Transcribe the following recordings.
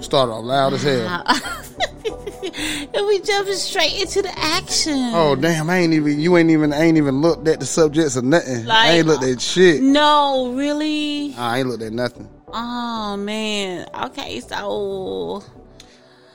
Start off loud as hell. and we jumping straight into the action. Oh damn! I ain't even. You ain't even. I ain't even looked at the subjects or nothing. I ain't looked at shit. No, really. I ain't looked at nothing. Oh man. Okay, so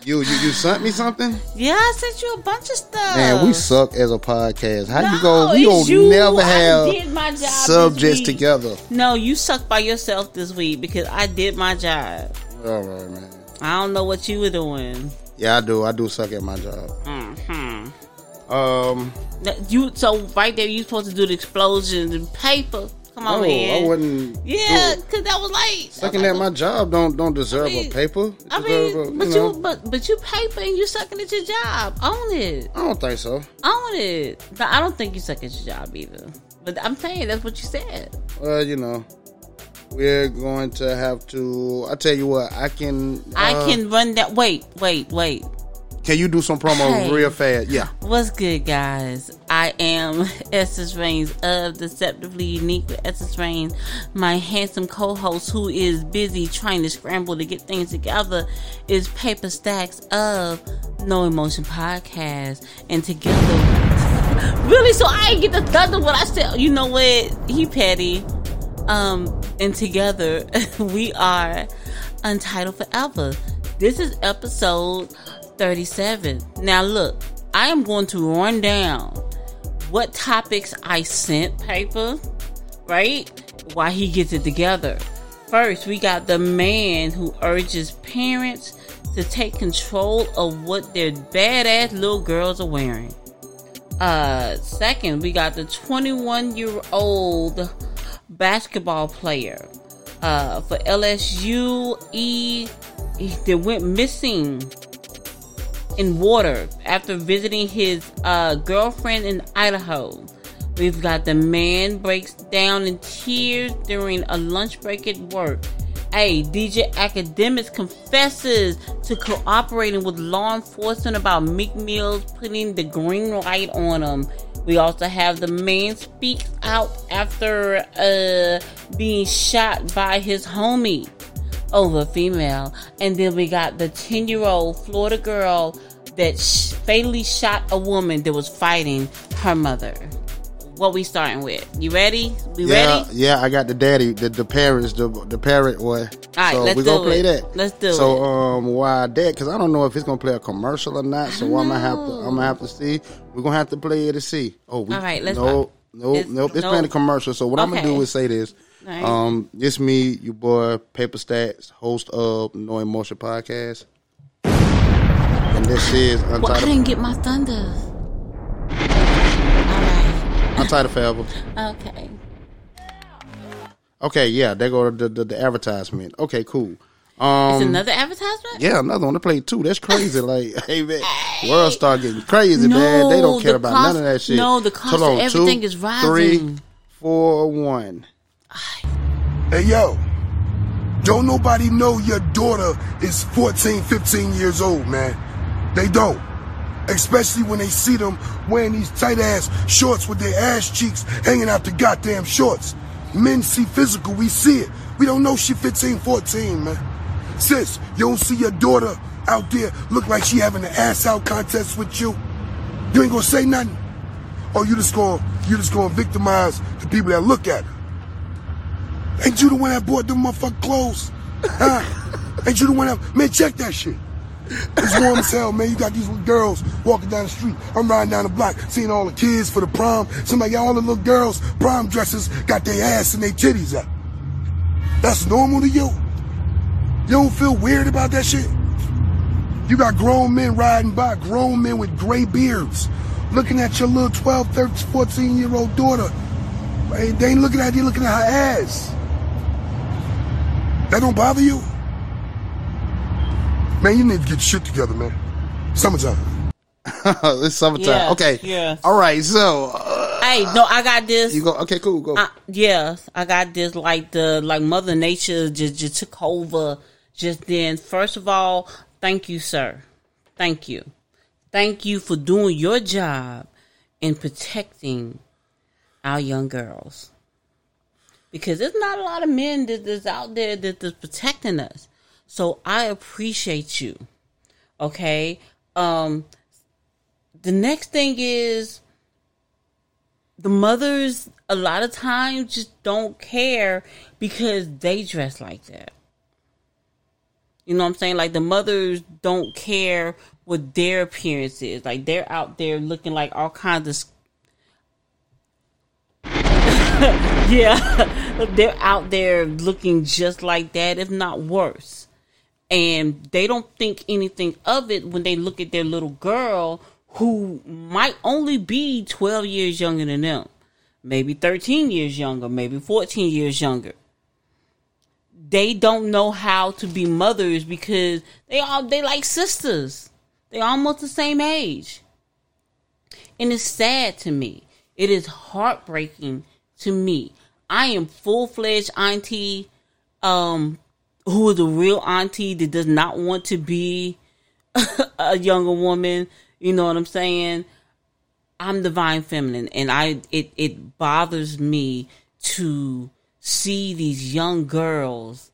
You you you sent me something? yeah, I sent you a bunch of stuff. Man, we suck as a podcast. How you No, go? We don't you. never have subjects together. No, you suck by yourself this week because I did my job. All right, man. I don't know what you were doing. Yeah, I do. I do suck at my job. hmm Um, You so right there, you supposed to do the explosions and paper. Come on, no, man. I wouldn't. Yeah, because that was like Sucking at my job don't don't deserve I mean- a paper. I mean, a, but you you, but but you paper and you sucking at your job. Own it. I don't think so. Own it. But I don't think you suck at your job either. But I'm saying that's what you said. Well, you know, we're going to have to. I tell you what, I can. I uh, can run that. Wait, wait, wait. Can you do some promo Hey. real fast? Yeah. What's good, guys? I am Essence Reigns of Deceptively Unique with Essence Reigns, my handsome co-host who is busy trying to scramble to get things together is Paper Stacks of No Emotion Podcast, and together, really, so I ain't get the thunder when I said, you know what, he petty, um, and together we are Untitled Forever. This is episode 37. Now, look, I am going to run down what topics I sent paper, right? Why he gets it together. First, we got the man who urges parents to take control of what their badass little girls are wearing. Uh, second, we got the 21 year old basketball player uh, for LSU. E that went missing in water after visiting his uh, girlfriend in Idaho. We've got the man breaks down in tears during a lunch break at work. Hey, DJ Akademiks confesses to cooperating with law enforcement about Meek Mills putting the green light on him. We also have the man speaks out after uh, being shot by his homie over female. And then we got the 10 year old Florida girl that sh- fatally shot a woman that was fighting her mother. What we starting with? You ready? We Yeah, ready? yeah. I got the daddy, the the parrots, the the parrot boy. All right, so let's we gonna play it. that. Let's do so, it. um, why that? Because I don't know if it's gonna play a commercial or not. So I'm gonna have to. I'm gonna have to see. We're gonna have to play it to see. Oh, we, All right, let's no, no, It's- nope. It's no. playing a commercial. So what I'm gonna do is say this. Right. Um, it's me, your boy Paper Stacks, host of No Emotion Podcast, and this is Well, I didn't get my thunder. All Untitled Forever. right. Okay. Okay, yeah, they go the, the the advertisement. Okay, cool. Um, It's another advertisement? Yeah, another one to play too. That's crazy. like, hey man, world start getting crazy, man. They don't care the about cost- none of that shit. no, the cost of everything two, is rising. Three, four, one. Hey, yo. Don't nobody know your daughter is 14, 15 years old, man. They don't. Especially when they see them wearing these tight ass shorts with their ass cheeks hanging out the goddamn shorts. Men see physical, we see it. We don't know she 15, 14, man. Sis, you don't see your daughter out there look like she having an ass out contest with you? You ain't gonna say nothing? Or you just gonna you just gonna victimize the people that look at her? Ain't you the one that bought them motherfucking clothes? Huh? Ain't you the one that man check that shit? It's warm as hell, man. You got these little girls walking down the street. I'm riding down the block, seeing all the kids for the prom. Somebody got all the little girls, prom dresses, got their ass and their titties out. That's normal to you? You don't feel weird about that shit? You got grown men riding by, grown men with gray beards, looking at your little 12, 13, 14 year old daughter. Hey, They ain't looking at you, looking at her ass. That don't bother you? Man, you need to get your shit together, man. Summertime. it's summertime. Yes, okay. Yeah. All right. So uh, Hey, no, I got this. you go. Okay, cool. Go. Uh, yeah, I got this. Like the like Mother Nature just just took over just then. First of all, thank you, sir. Thank you, thank you for doing your job in protecting our young girls. Because there's not a lot of men that, that's out there that, that's protecting us. So I appreciate you. Okay. Um, the next thing is the mothers a lot of times just don't care because they dress like that. You know what I'm saying? Like the mothers don't care what their appearance is. Like they're out there looking like all kinds of yeah, they're out there looking just like that, if not worse. And they don't think anything of it when they look at their little girl who might only be 12 years younger than them, maybe 13 years younger, maybe 14 years younger. They don't know how to be mothers because they all they like sisters. They're almost the same age. And it's sad to me. It is heartbreaking to me. I am full fledged auntie, um, who is a real auntie that does not want to be a younger woman. You know what I'm saying? I'm divine feminine, and I it it bothers me to see these young girls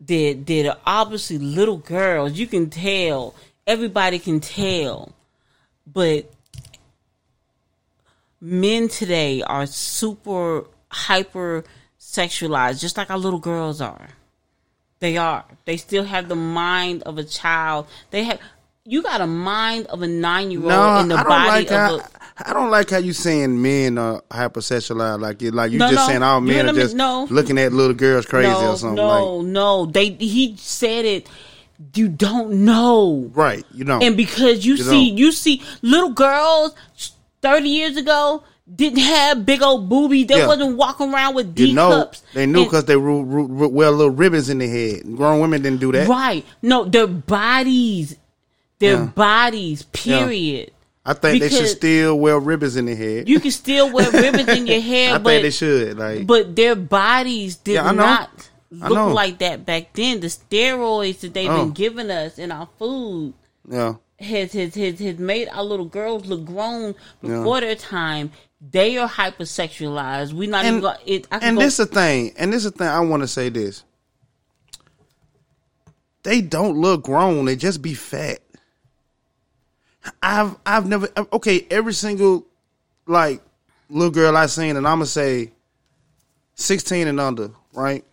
that that are obviously little girls. You can tell, everybody can tell, but men today are super hyper sexualized, just like our little girls are. They are. They still have the mind of a child. They have. You got a mind of a nine year old No, in the I don't body like of how, a. I don't like how you saying men are hypersexualized. Like you, like you No, just no. saying all You men know are just? No. looking at little girls crazy no, or something. no, like, no. They he said it. You don't know. right? You know. And because you, You see, don't. you see little girls thirty years ago didn't have big old boobies. They Yeah. wasn't walking around with D you know, cups. they knew because they ru- ru- ru- wear little ribbons in their head. Grown women didn't do that. right. No, their bodies, their Yeah. bodies. Period. I think they should still wear ribbons in their head. You can still wear ribbons in your hair, I but think they should. Like, but their bodies did Yeah, not look like that back then. The steroids that they've Oh. been giving us in our food. yeah, has has has, has made our little girls look grown before their time. They are hypersexualized. We not even and, go, it. I and go, this the thing, and this the thing. I want to say this: they don't look grown; they just be fat. I've I've never okay every single like little girl I seen, and I'm gonna say sixteen and under, right?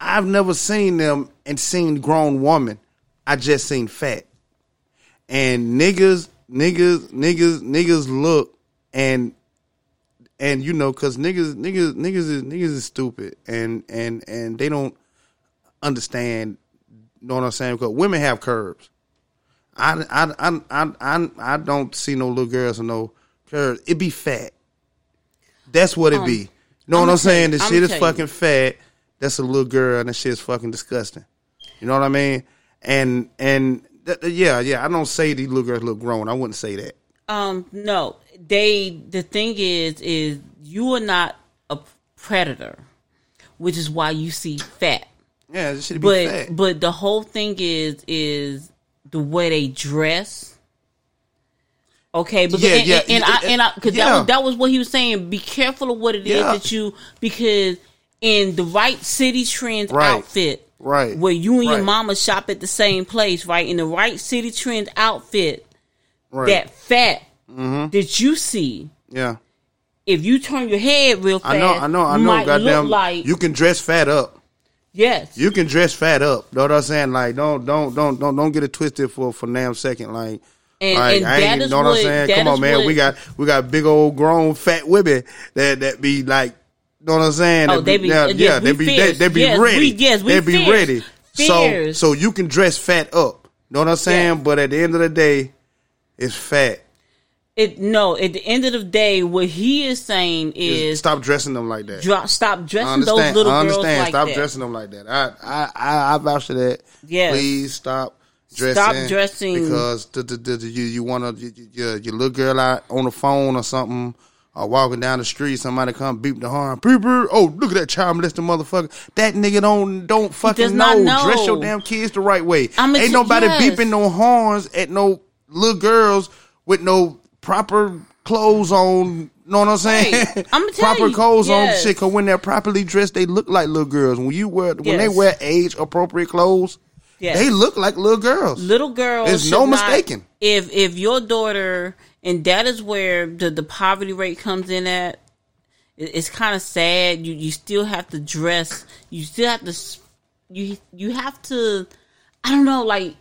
I've never seen them and seen grown woman. I just seen fat. And niggas, niggas, niggas, niggas look and and you know, cause niggas, niggas, niggas is niggas is stupid, and and and they don't understand. Know what I'm saying? Because women have curves. I I I I I, I don't see no little girls with no curves. It be fat. That's what it um, be. Know what I'ma I'm saying? tell you- The I'ma shit is tell you. fucking fat. That's a little girl, and that shit is fucking disgusting. You know what I mean? And and th- yeah, yeah. I don't say these little girls look grown. I wouldn't say that. um no, they. The thing is, is you are not a predator, which is why you see fat. Yeah, this should be But fat. but the whole thing is is the way they dress. Okay, because Yeah, and, yeah, and, and I and I because yeah. that was that was what he was saying. Be careful of what it is Yeah. that you because in the right Citi Trends Right. outfit, Right. where you and your mama shop at the same place, right? In the right Citi Trend outfit, Right. that fat Mm-hmm. that you see, yeah. if you turn your head real fast, I know, I know, I know. Goddamn, like you can dress fat up. yes, You can dress fat up. Know what I'm saying? Like, don't, don't, don't, don't, don't get it twisted for for damn second. Like, And- like, and I ain't, know what, what- I'm saying? Come on, man. what- we got, we got big old grown fat women that that be like, know what I'm saying? Oh, That they be- yeah, yes, yeah, they be, they, fierce. they be Yes, ready. we- yes, we they be fierce. ready. So, Fierce. so you can dress fat up. Know what I'm saying? Yeah. But at the end of the day, it's fat. it no. At the end of the day, what he is saying is Stop dressing them like that. drop, stop dressing those little I girls understand. like stop that. dressing them like that. I I I, I vouch for that. Yeah. Please stop dressing. Stop dressing. because the, the, the, the- you you want to your your little girl out on the phone or something. Or walking down the street, somebody come beep the horn. Beep, beep. Oh, look at that child molesting motherfucker. That nigga don't don't fucking not know. Dress your damn kids the right way. I'ma Ain't t- nobody yes. beeping no horns at no little girls with no proper clothes on. Know Know what I'm saying? Right. Tell Proper you, clothes yes. on shit. Cause when they're properly dressed, they look like little girls. When you wear when they wear age appropriate clothes, Yes. they look like little girls. little girls. There's no not- mistaking. If if your daughter, and that is where the the poverty rate comes in at. it- It's kind of sad. You you still have to dress. You still have to. You you have to. I don't know. Like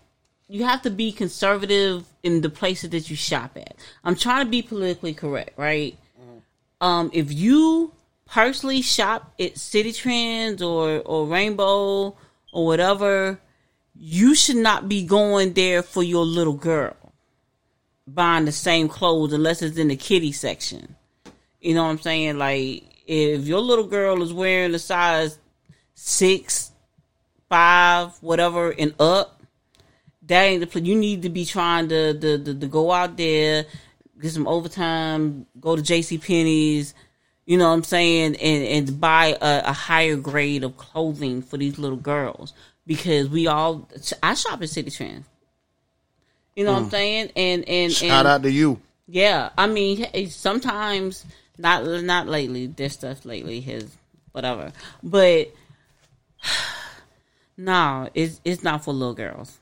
you have to be conservative in the places that you shop at. I'm trying to be politically correct, right? Um, if you personally shop at Citi Trends or or Rainbow or whatever, you should not be going there for your little girl buying the same clothes unless it's in the kitty section. You know what I'm saying? Like if your little girl is wearing a size six, five, whatever, and up, that ain't the place. You need to be trying to, to, to, to go out there, get some overtime, go to J.C. Penney's, you know what I'm saying, and, and buy a, a higher grade of clothing for these little girls because we all. I shop at Citi Trends. You know what I'm mm. saying, and and Shout and out to you. yeah, I mean, sometimes not not lately. This stuff lately has whatever, but no, it's it's not for little girls.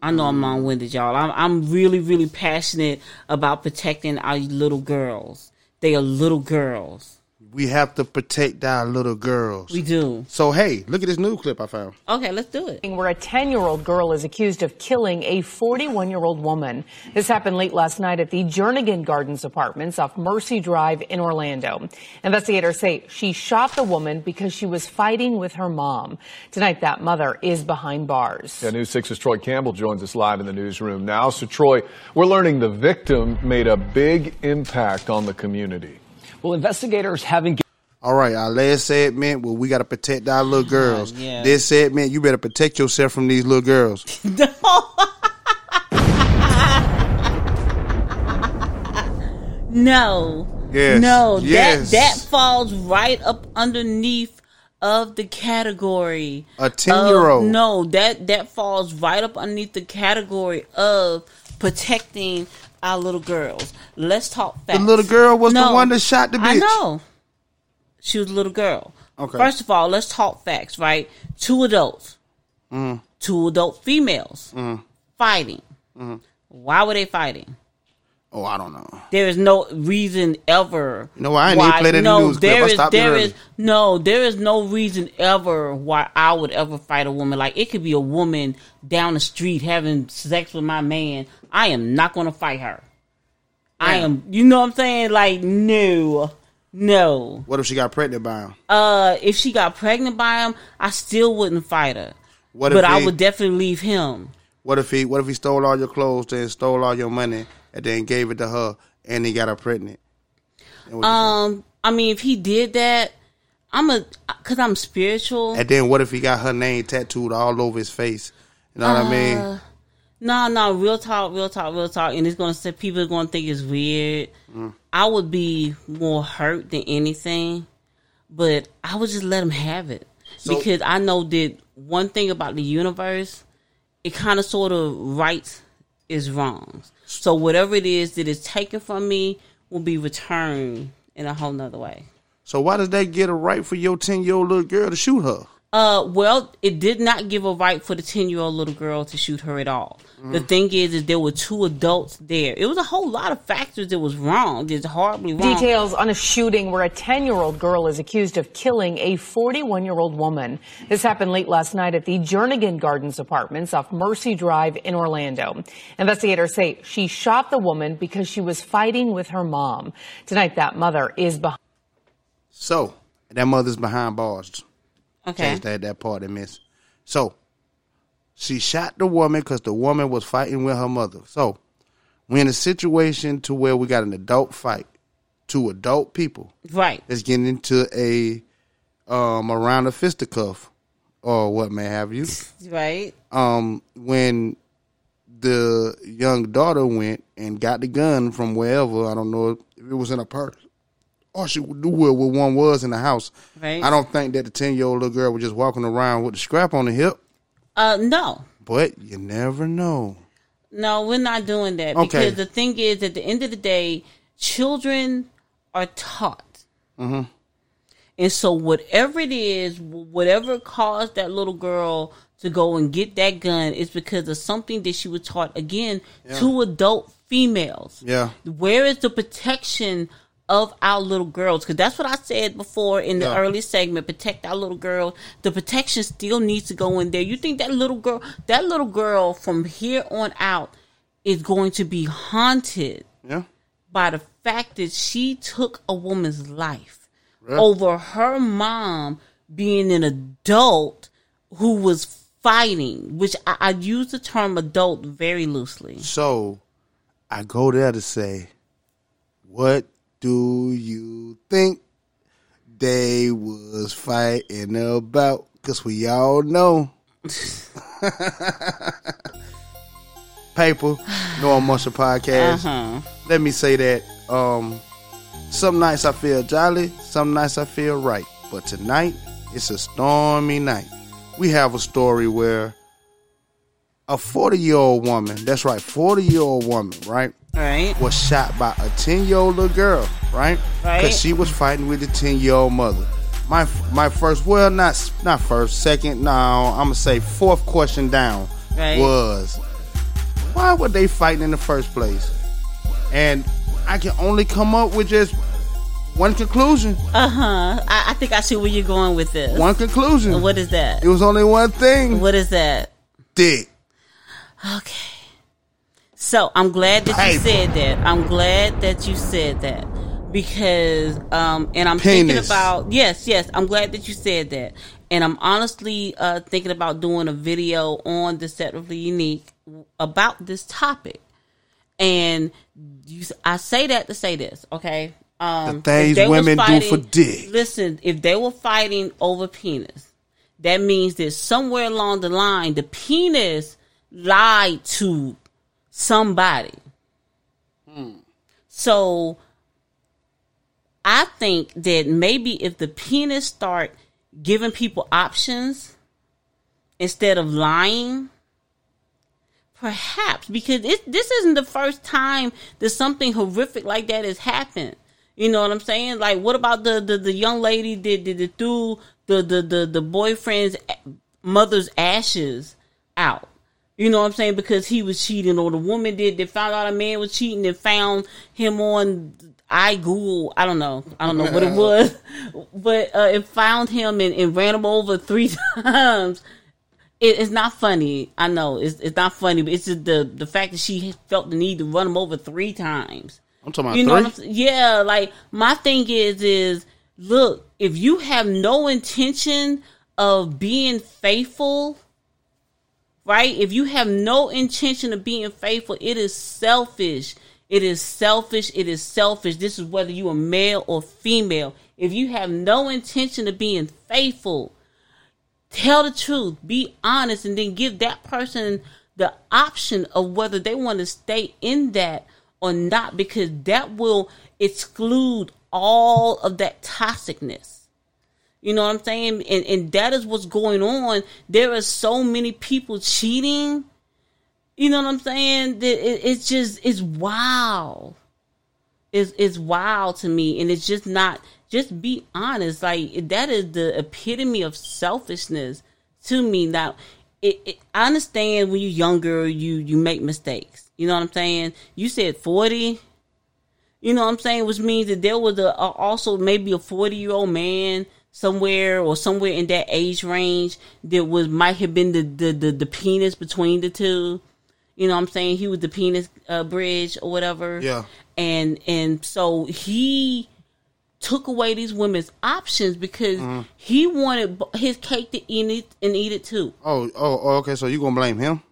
I know I'm mm. long winded, y'all. I'm I'm really really passionate about protecting our little girls. They are little girls. We have to protect our little girls. We do. so hey, look at this new clip I found. Okay, let's do it. where a 10 year old girl is accused of killing a 41 year old woman. This happened late last night at the Jernigan Gardens apartments off Mercy Drive in Orlando. Investigators say she shot the woman because she was fighting with her mom. Tonight, that mother is behind bars. Yeah, News 6's Troy Campbell joins us live in the newsroom now. So, Troy, we're learning the victim made a big impact on the community. Well, investigators haven't All right, our last segment, well, we got to protect our little ah, girls. yeah. This segment, you better protect yourself from these little girls. No. Yes. No, Yes. that that falls right up underneath of the category. A 10-year-old. No, that that falls right up underneath the category of protecting our little girls. Let's talk facts. The little girl was the one that shot the bitch. I know. She was a little girl. Okay. First of all, let's talk facts, right? Two adults. Mm. Two adult females fighting. Mm-hmm. Why were they fighting? Oh, I don't know. There is no reason ever. No? I ain't even played any no, news clip. there I stopped it there is- no, there is no reason ever why I would ever fight a woman. Like it could be a woman down the street having sex with my man. I am not going to fight her. I am. You know what I'm saying? Like no, no. What if she got pregnant by him? Uh, if she got pregnant by him, I still wouldn't fight her. What but if I would definitely leave him. What if he what if he stole all your clothes, and stole all your money, and then gave it to her, and he got her pregnant? And what you Um, I mean, if he did that, I'm a because I'm spiritual. and then what if he got her name tattooed all over his face? You know what I Uh, mean? No, no, real talk, real talk, real talk, and it's gonna say people are gonna think it's weird. Mm. I would be more hurt than anything, but I would just let him have it So- because I know that one thing about the universe, it kind of sort of rights is wrongs. So whatever it is that is taken from me will be returned in a whole nother way. So why does that get a right for your ten year old little girl to shoot her? Uh, well, it did not give a right for the ten year old little girl to shoot her at all. The thing is, is there were two adults there. It was a whole lot of factors that was wrong. It's horribly wrong. Details on a shooting where a 10 year old girl is accused of killing a 41 year old woman. This happened late last night at the Jernigan Gardens apartments off Mercy Drive in Orlando. Investigators say she shot the woman because she was fighting with her mom. Tonight, that mother is behind. So that mother's behind bars. Okay. Change that that part missed. So she shot the woman because the woman was fighting with her mother. So we're in a situation to where we got an adult fight, two adult people Right. that's getting into a um around a fisticuff or what may have you. Right. Um when the young daughter went and got the gun from wherever, I don't know if it was in a purse. Or she knew where where one was in the house. Right. I don't think that the ten year old little girl was just walking around with the scrap on the hip, Uh, no. but you never know. No, we're not doing that Okay. because the thing is, at the end of the day, children are taught. And so, whatever it is, whatever caused that little girl to go and get that gun is because of something that she was taught again to adult females. Yeah. Where is the protection of our little girls? Because that's what I said before in the Yeah. early segment. Protect our little girl. The protection still needs to go in there. You think that little girl, that little girl from here on out is going to be haunted Yeah. by the fact that she took a woman's life over her mom being an adult who was fighting, which I, I use the term adult very loosely. So I go there to say, what do you think they was fighting about? Because we all know. Paper, no emotion podcast. Uh-huh. Let me say that. Um, some nights I feel jolly, some nights I feel right. But tonight, it's a stormy night. We have a story where a 40 year old woman, that's right, 40 year old woman, right, Right? was shot by a 10 year old little girl, right? Right. Because she was fighting with the 10 year old mother. My my first, well, not not first, second, no, I'm gonna say fourth question down Right. was why were they fighting in the first place? And I can only come up with just one conclusion. Uh huh. I, I think I see where you're going with this. One conclusion. What is that? It was only one thing. What is that? Dick. Okay. So I'm glad that you said that. I'm glad that you said that because, um, and I'm thinking about yes, yes. I'm glad that you said that, and I'm honestly uh, thinking about doing a video on Deceptively Unique about this topic. And you, I say that to say this, okay? Um, The things if they was women do for dick. Listen, if they were fighting over penis, that means that somewhere along the line, the penis lied to somebody. Hmm. So I think that maybe if the penis start giving people options instead of lying, perhaps because it, this isn't the first time that something horrific like that has happened. You know what I'm saying? Like, what about the the, the young lady that, that, that threw the, the the the boyfriend's mother's ashes out? You know what I'm saying? Because he was cheating, or the woman did. They found out a man was cheating and found him on I Google. I don't know. I don't know what it was, but uh, it found him and, and ran him over three times. It, it's not funny. I know it's it's not funny, but it's just the the fact that she felt the need to run him over three times. I'm talking about You know three. what I'm saying? Yeah, like my thing is is look, if you have no intention of being faithful, right? If you have no intention of being faithful, it is selfish. It is selfish. It is selfish. This is whether you are male or female. If you have no intention of being faithful, tell the truth, be honest, and then give that person the option of whether they want to stay in that or not, because that will exclude all of that toxicness. You know what I'm saying? And and that is what's going on. There are so many people cheating. You know what I'm saying? That it, it's just it's wild. It's it's wild to me, and it's just not. Just be honest. Like that is the epitome of selfishness to me. Now, it, it, I understand when you're younger, you you make mistakes. You know what I'm saying? You said 40. You know what I'm saying? Which means that there was a, a also maybe a 40 year old man somewhere or somewhere in that age range that was might have been the the, the, the penis between the two. You know what I'm saying? He was the penis uh, bridge or whatever. Yeah. And and so he took away these women's options because Mm-hmm. he wanted his cake to eat it and eat it too. Oh, oh, oh, okay. So you gonna blame him?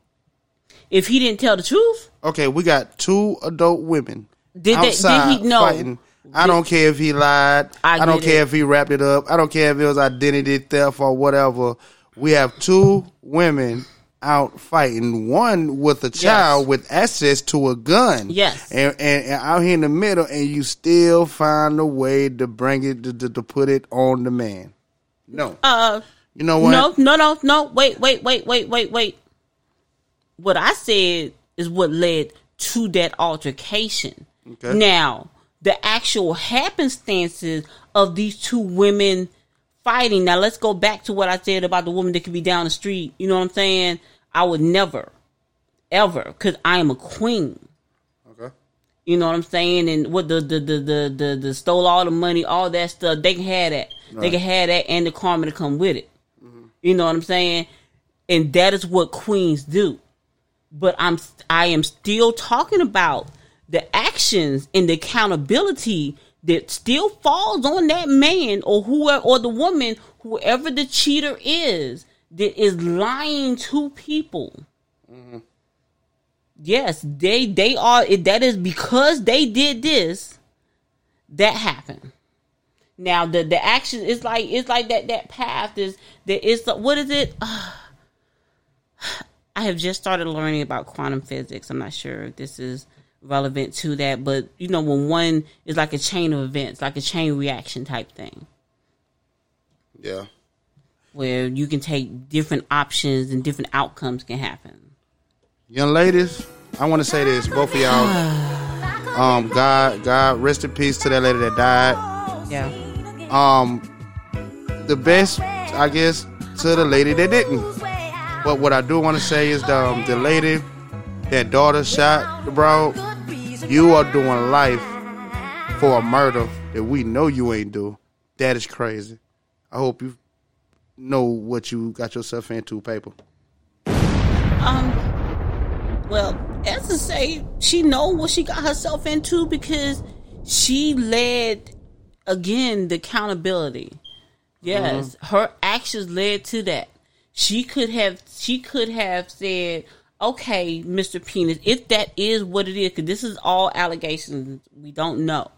If he didn't tell the truth, Okay, we got two adult women Did they- did outside he- no. fighting. I don't care if he lied. I I, don't care it. if he wrapped it up. I don't care if it was identity theft or whatever. We have two women out fighting. One with a child with access to a gun. Yes. and, and, and out here in the middle, and you still find a way to bring it to, to, to put it on the man. No, uh, you know what? no, no, no, no. Wait, wait, wait, wait, wait, wait. What I said is what led to that altercation. Okay. Now, the actual happenstances of these two women fighting. Now let's go back to what I said about the woman that could be down the street. You know what I'm saying? I would never, ever, because I am a queen. Okay. You know what I'm saying? And what the the the the the, the stole all the money, all that stuff. They can have that. They can have that and the karma to come with it. Mm-hmm. You know what I'm saying? And that is what queens do. But I'm I am still talking about the actions and the accountability that still falls on that man or whoever or the woman, whoever the cheater is, that is lying to people. Mm-hmm. Yes, they they are. That is because they did this. That happened. Now the the action is like it's like that that path is that is what is it? I have just started learning about quantum physics. I'm not sure if this is relevant to that, but you know when one is like a chain of events, like a chain reaction type thing, Yeah. where you can take different options and different outcomes can happen. Young ladies, I want to say this, both of y'all. Um, God, God, rest in peace to that lady that died. Yeah. Um, the best, I guess, to the lady that didn't. But what I do want to say is the um, the lady that daughter shot bro. You are doing life for a murder that we know you ain't do. That is crazy. I hope you know what you got yourself into, paper. Um. Well, as to say, she know what she got herself into because she led again the accountability. Yes, her actions led to that. She could have. She could have said, "Okay, Mister Penis, if that is what it is, because this is all allegations. We don't know."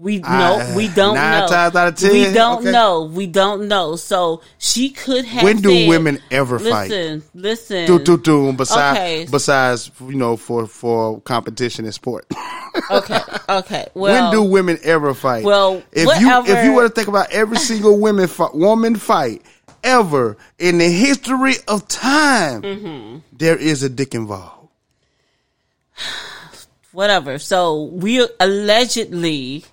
We know we uh, don't nine know. times out of ten, we don't okay. know. We don't know. So she could have. When do said, women ever fight? Listen, listen. Do do do. Besides, Okay. besides, you know, for for competition in sport. Okay, okay. Well, when do women ever fight? well, if you if you were to think about every single women fi- woman fight ever in the history of time, Mm-hmm. there is a dick involved. whatever. So we allegedly,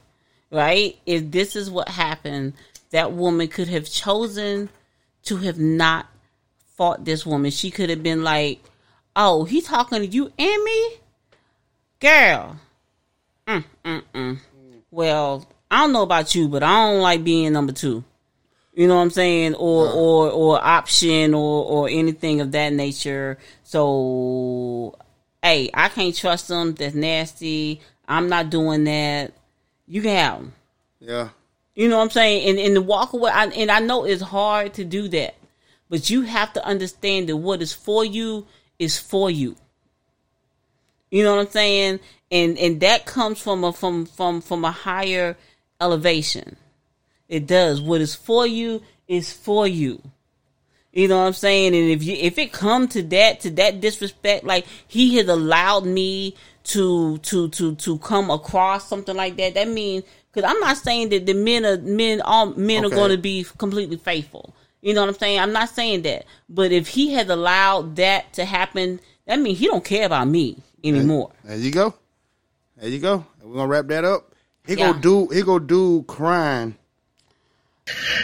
right? If this is what happened, that woman could have chosen to have not fought this woman. She could have been like, "Oh, he talking to you and me, girl." Mm, mm, mm. Well, I don't know about you, but I don't like being number two. You know what I'm saying, or uh-huh. or or option or or anything of that nature. So, hey, I can't trust them. That's nasty. I'm not doing that. You can have them. Yeah, You know what I'm saying? And and to walk away. I, and I know it's hard to do that, but you have to understand that what is for you is for you. You know what I'm saying? And and that comes from a from from from a higher elevation. It does. What is for you is for you. You know what I'm saying? And if you if it come to that to that disrespect, like he has allowed me to to to to come across something like that, that means because I'm not saying that the men are men all men are going to be completely faithful. You know what I'm saying? I'm not saying that, but if he has allowed that to happen, that means he don't care about me anymore. there you go. There you go. We're gonna wrap that up. He Yeah. go do he go do crying.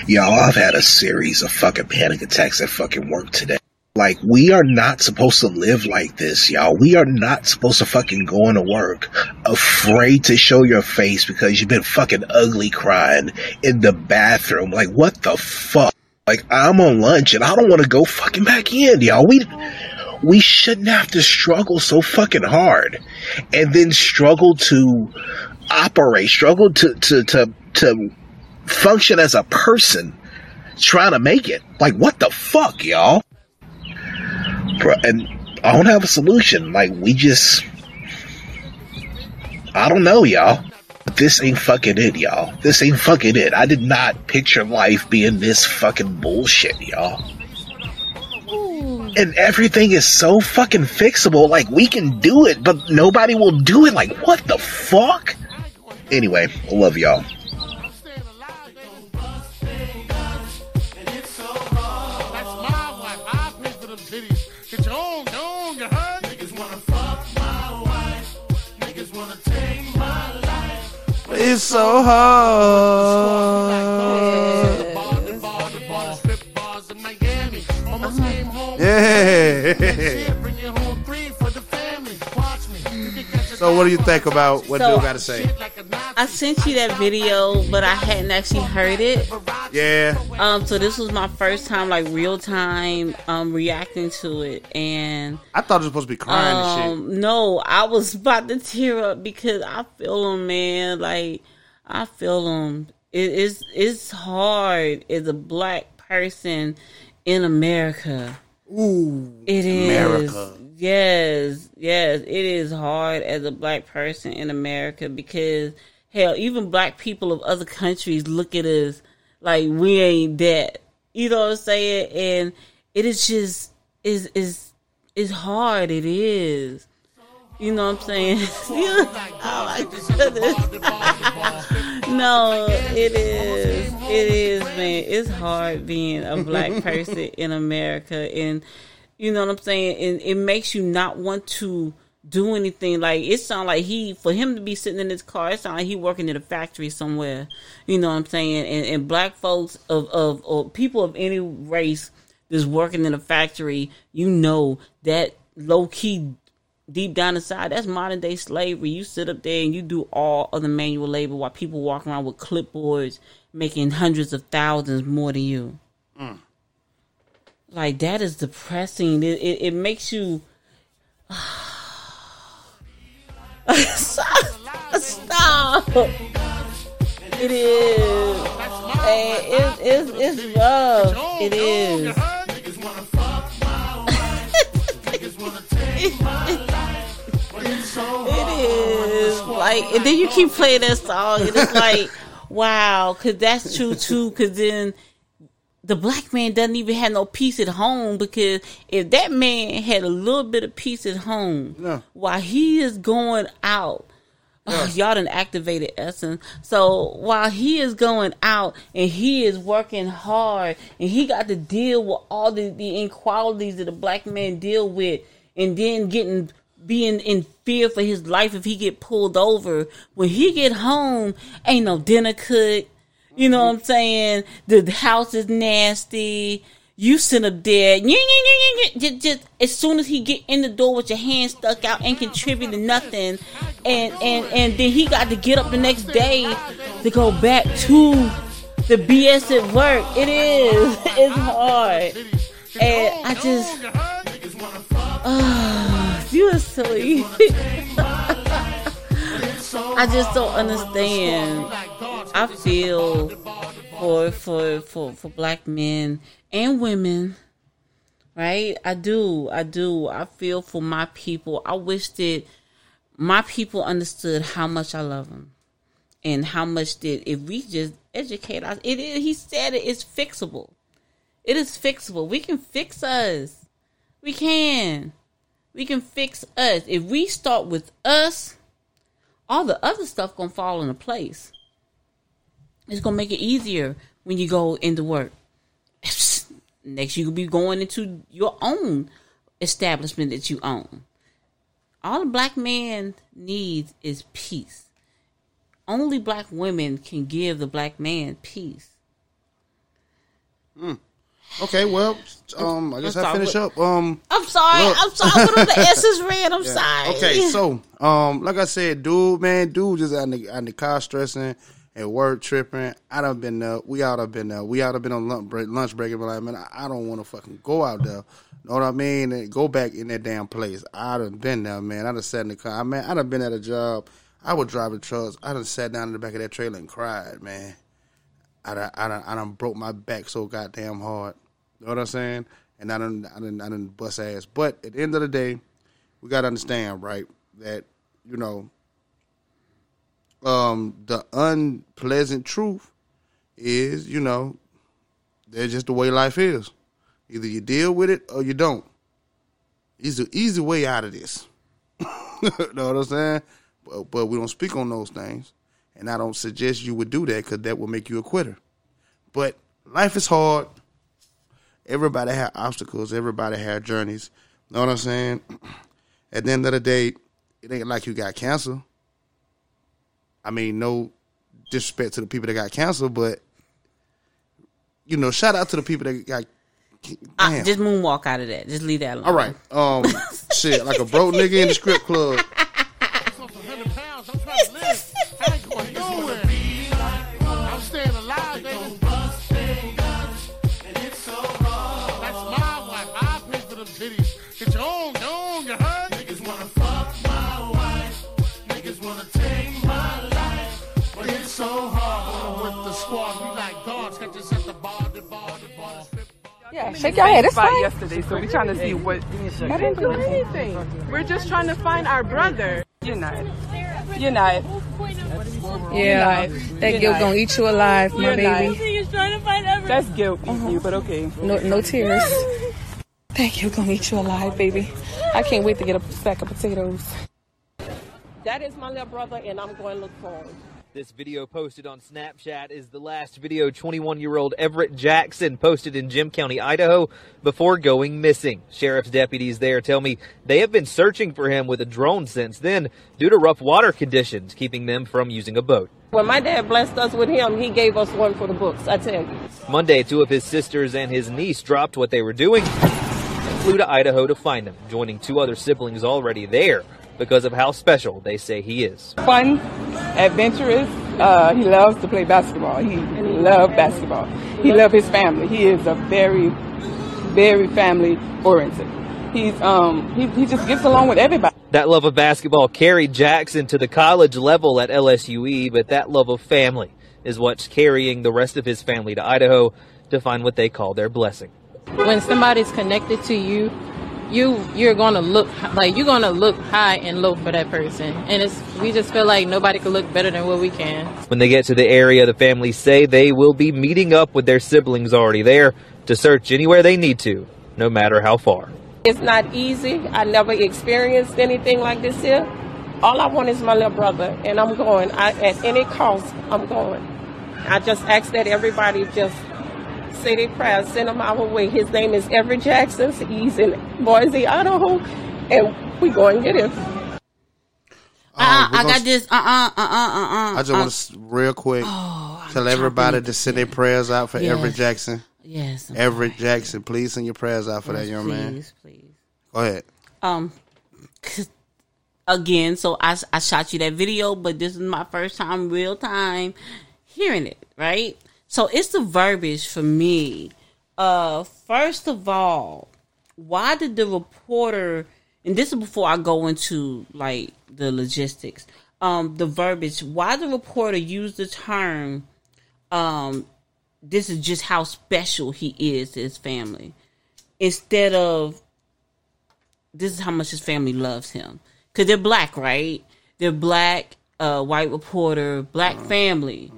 Y'all, I've had a series of fucking panic attacks at fucking work today. Like, we are not supposed to live like this, y'all. We are not supposed to fucking go into work afraid to show your face because you've been fucking ugly crying in the bathroom. Like, what the fuck? Like, I'm on lunch and I don't want to go fucking back in, y'all. We, we shouldn't have to struggle so fucking hard and then struggle to operate, struggle to, to, to, to function as a person trying to make it. Like, what the fuck, y'all? And I don't have a solution. Like, we just. I don't know, y'all. This ain't fucking it, y'all. This ain't fucking it. I did not picture life being this fucking bullshit, y'all. And everything is so fucking fixable. Like, we can do it, but nobody will do it. Like, what the fuck? Anyway, I love y'all. It's so hard. Yeah. So what do you think about what So- Dude got to say? I sent you that video, but I hadn't actually heard it. Yeah. Um, so this was my first time, like real time, um, reacting to it, and I thought it was supposed to be crying and shit. um, no, I was about to tear up because I feel him, man. Like I feel him. It is it's hard as a black person in America. Ooh, It is. America. Yes, yes, it is hard as a black person in America because hell, even black people of other countries look at us like we ain't that. You know what I'm saying? And it is just is is is hard. It is. You know what I'm saying? oh my goodness. no, it is. It is, man. It's hard being a black person in America, and you know what I'm saying. And it makes you not want to do anything. Like it sounds like he, for him to be sitting in his car, it sounds like he working in a factory somewhere. You know what I'm saying? And, and black folks of of or people of any race that's working in a factory, you know that low key deep down inside, that's modern day slavery. You sit up there and you do all of the manual labor while people walk around with clipboards making hundreds of thousands more than you. Mm. Like that is depressing. It it, it makes you stop. It is. Hey, it, it's it's rough. It is. It is like, and then you keep playing that song, and it's like, wow, because that's true too. Because then the black man doesn't even have no peace at home. Because if that man had a little bit of peace at home, Yeah. while he is going out. Oh, y'all done activated Essence. So while he is going out and he is working hard and he got to deal with all the, the inequalities that a black man deal with and then getting being in fear for his life if he get pulled over. When he get home, ain't no dinner cooked. You know what I'm saying? The, house is nasty. You sit up there, just, just as soon as he get in the door with your hand stuck out, and contributing nothing, and and and then he got to get up the next day to go back to the BS at work. It is, it's hard, and I just, ah, you are silly. I just don't understand. I feel for for for for black men and women, right? I do, I do. I feel for my people. I wish that my people understood how much I love them and how much that if we just educate us, it is. He said it is fixable. It is fixable. We can fix us. We can. We can fix us if we start with us. All the other stuff gonna fall into place. It's gonna make it easier when you go into work. Next, you will be going into your own establishment that you own. All a black man needs is peace. Only black women can give the black man peace. Okay, well, um, I guess I finish up. Um, I'm sorry. Look. I'm sorry. On the S's red. I'm sorry. Okay, so um, like I said, dude, man, dude, just out in the, out in the car stressing and work tripping. I done been there. We have been there. We have been on lunch break. Lunch break and be like, man, I, don't want to fucking go out there. Know what I mean? And go back in that damn place. I done been there, man. I done sat in the car. I mean, I done been at a job. I was driving trucks. I done sat down in the back of that trailer and cried, man. I done, I done, I done broke my back so goddamn hard. Know what I'm saying? And I done, I done, I done bust ass. But at the end of the day, we gotta understand, right, that you know, um, the unpleasant truth is, you know, that's just the way life is. Either you deal with it or you don't. It's the easy way out of this. know what I'm saying? But, but we don't speak on those things, and I don't suggest you would do that because that will make you a quitter. But life is hard. Everybody have obstacles. Everybody have journeys. Know what I'm saying? At the end of the day, it ain't like you got cancer. I mean, no, disrespect to the people that got canceled, but you know, shout out to the people that got. Damn. just moonwalk out of that. Just leave that alone. All right, um, shit, like a broke nigga in the strip club. Yeah, shake your head. It's fight fine. yesterday, so we're trying to see what. I didn't do anything. We're just trying to find our brother. You're not. You're not. Yeah, that guilt gonna eat you alive, my You're baby. Trying to find. That's guilt eating you, uh-huh. but okay. No, no tears. That guilt gonna eat you alive, baby. I can't wait to get a sack of potatoes. That is my little brother, and I'm going to look for him. This video posted on Snapchat is the last video 21 year old Everett Jackson posted in Gem County, Idaho, before going missing. Sheriff's deputies there tell me they have been searching for him with a drone since then due to rough water conditions, keeping them from using a boat. When my dad blessed us with him, he gave us one for the books. I tell you. Monday, two of his sisters and his niece dropped what they were doing and flew to Idaho to find him, joining two other siblings already there because of how special they say he is. Fun, adventurous. Uh, he loves to play basketball. He loves basketball. He loves his family. He is a very, very family oriented. He's um he, he just gets along with everybody. That love of basketball carried Jackson to the college level at LSUE, but that love of family is what's carrying the rest of his family to Idaho to find what they call their blessing. when somebody's connected to you, you you're gonna look like you're gonna look high and low for that person, and it's we just feel like nobody could look better than what we can. When they get to the area, the families say they will be meeting up with their siblings already there to search anywhere they need to, no matter how far. It's not easy. I never experienced anything like this here. All I want is my little brother, and I'm going. I, at any cost, I'm going. I just ask that everybody just say their prayers, send him our way. His name is Everett Jackson. He's in Boise, Idaho, and we go and get him. Uh, we're I gonna- got this. Uh, uh, uh, uh, uh. I just want to real quick tell everybody to send their prayers out for Yes. Everett Jackson. Yes. I'm Everett Jackson, please send your prayers out for that Yes, young man. please, please. Go ahead. Um, again, so I I shot you that video, but this is my first time, real time, hearing it. Right. So it's the verbiage for me. Uh, first of all, why did the reporter? And this is before I go into like the logistics. Um, the verbiage. Why the reporter used the term? Um, this is just how special he is to his family, instead of this is how much his family loves him because they're black, right? They're black, uh, white reporter, black family.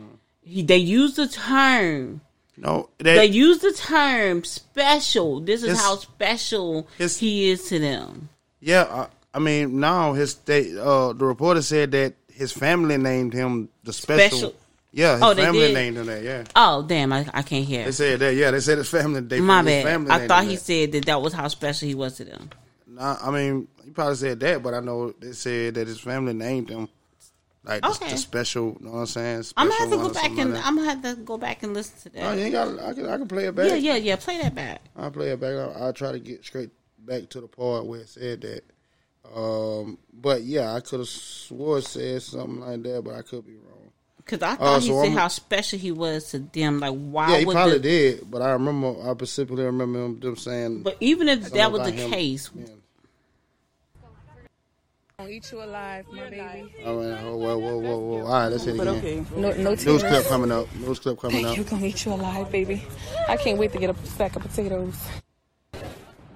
He, they use the term. No, They that, use the term special. This is how special he is to them. yeah. I, I mean, now his they, uh, the reporter said that his family named him the special. Special. Yeah, his Oh, family named him that. Yeah, Oh damn, I, I can't hear. they said that. Yeah, they said his family. They, My bad. Family I thought he that. said that that was how special he was to them. Nah, I mean, he probably said that, but I know they said that his family named him like the- Okay. the, special. You know what I'm saying? I'm gonna have to go back and like. I'm gonna have to go back and listen to that. Oh, you ain't got. I can. I can play it back. yeah, yeah, yeah. Play that back. I'll play it back. I'll, I'll try to get straight back to the part where it said that. Um, but yeah, I could have swore it said something like that, but I could be wrong. Because I Uh, thought he said I'm- how special he was to them. Like, why yeah, he probably the, did, but I remember. I specifically remember him them saying. But even if that was the him. case, Gonna eat you alive, my baby. Oh, oh, whoa, whoa, whoa, whoa! All right, let's hit it But again. okay. No, no News clip coming up. News clip coming That up. guilt gonna eat you alive, baby. I can't wait to get a sack of potatoes.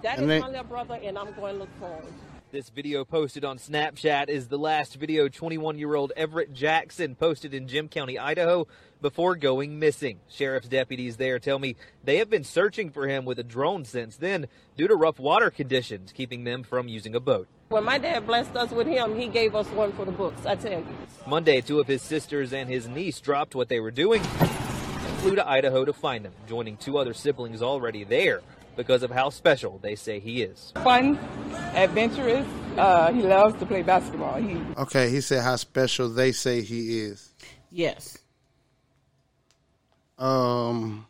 That is And they- my little brother, and I'm going to look for him. This video posted on Snapchat is the last video 21 year old Everett Jackson posted in Gem County, Idaho, before going missing. Sheriff's deputies there tell me they have been searching for him with a drone since then due to rough water conditions, keeping them from using a boat. When my dad blessed us with him, he gave us one for the books. I tell you. Monday, two of his sisters and his niece dropped what they were doing and flew to Idaho to find him, joining two other siblings already there because of how special they say he is. Fun, adventurous. Uh, he loves to play basketball. He Okay, he said how special they say he is. yes. Um,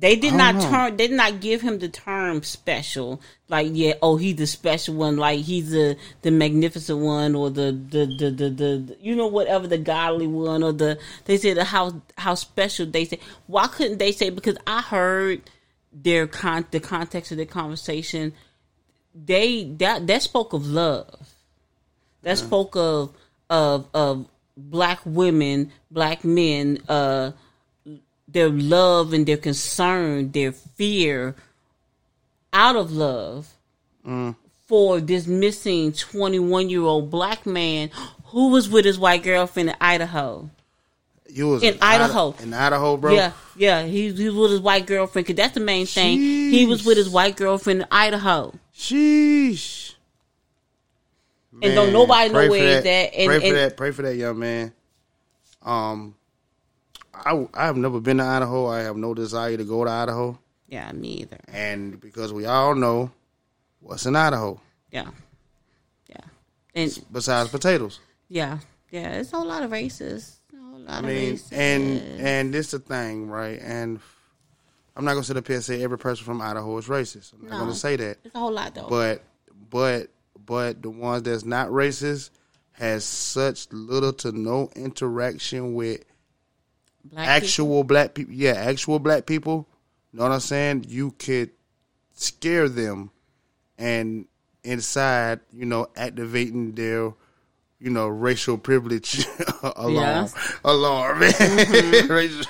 They did not know. turn. They did not give him the term special. Like, yeah, oh, he's the special one. Like he's the the magnificent one, or the the the the, the, you know whatever the godly one, or the they said the how how special they say. Why couldn't they say? Because I heard their con the context of their conversation. They that that spoke of love. That spoke of of of black women, black men. uh their love and their concern, their fear out of love Mm. for this missing 21 year old black man who was with his white girlfriend in Idaho. You was In Idaho. In Idaho, bro. Yeah, yeah, he, he was with his white girlfriend because that's the main thing. He was with his white girlfriend in Idaho. Sheesh. And don't nobody know where for it's at. And, pray for and- that. Pray for that young man. Um, I I have never been to Idaho. I have no desire to go to Idaho. Yeah, me either. And because we all know what's in Idaho, Yeah, yeah, and besides potatoes. yeah, yeah, it's a whole lot of races. A whole lot I of mean, races. and and this the thing, right? And I'm not gonna sit up here and say every person from Idaho is racist. I'm not No. gonna say that. It's a whole lot though. But but but the ones that's not racist has such little to no interaction with Black actual black people. Yeah, actual black people. Know what I'm saying? You could scare them and inside, you know, activating their you know, racial privilege alarm. Yes. Alarm. Mhm. Racial-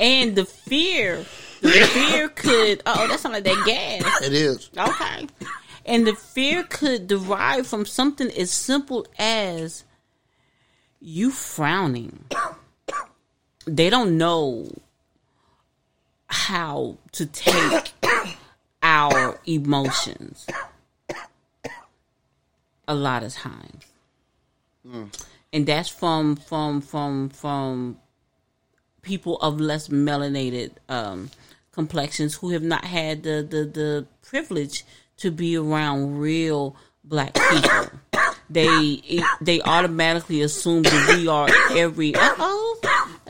and the fear, the fear could. Oh, that sounds like that gas. It is. Okay. And the fear could derive from something as simple as you frowning. They don't know how to take our emotions a lot of times. And that's from from from from people of less melanated um, complexions who have not had the, the, the privilege to be around real black people. they they automatically assume that we are every uh oh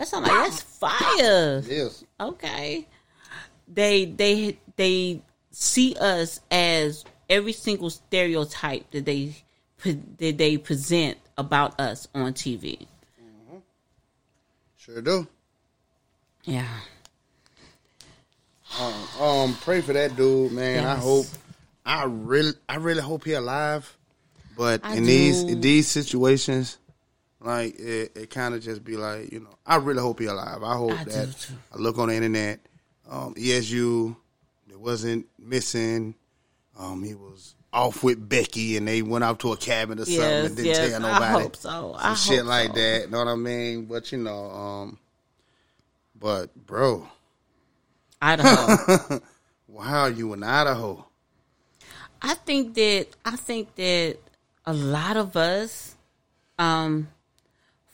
that sounds like that's fire. Yes. Okay. They they they see us as every single stereotype that they that they present about us on TV. Sure do. Yeah. Um, um, pray for that dude, man. I hope. I really, I really hope he alive. But I in these in these situations, like it, it kind of just be like you know, I really hope he alive. I hope I that. I look on the internet. Um, ESU, it wasn't missing. Um, he was off with Becky, and they went out to a cabin or something Yes, and didn't yes, tell I nobody. hope so. Some I shit like so. that. Know what I mean? But you know, um, but bro, Idaho. wow, you in Idaho? I think that I think that a lot of us, um,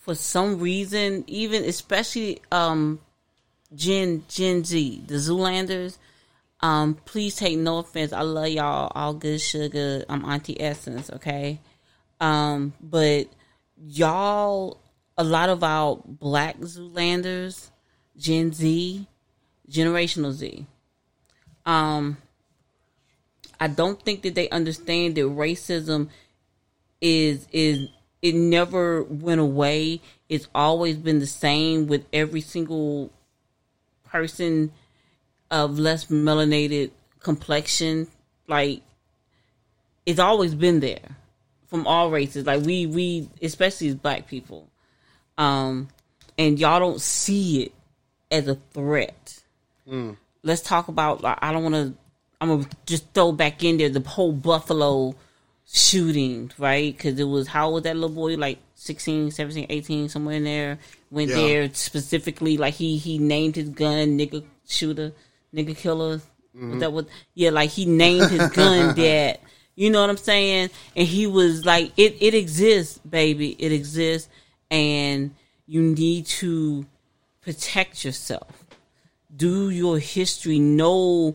for some reason, even especially um, Gen Gen Z, the Zoolanders. Um, please take no offense. I love y'all, all good sugar. I'm Auntie Essence, okay. Um, but y'all, a lot of our Black Zoolanders, Gen Z, generational Z. Um, I don't think that they understand that racism is is it never went away. It's always been the same with every single person of less melanated complexion. Like it's always been there from all races. Like we we especially as black people. Um and y'all don't see it as a threat Mm. let's talk about like, I don't want to I'm to just throw back in there the whole Buffalo shooting, right? Cuz it was how old was that little boy like 16, 17, 18 somewhere in there went Yeah. there specifically like he he named his gun nigga shooter, nigga killer. Mhm. Was that what yeah, like he named his gun that. You know what I'm saying? And he was like it it exists, baby. It exists and you need to protect yourself do your history know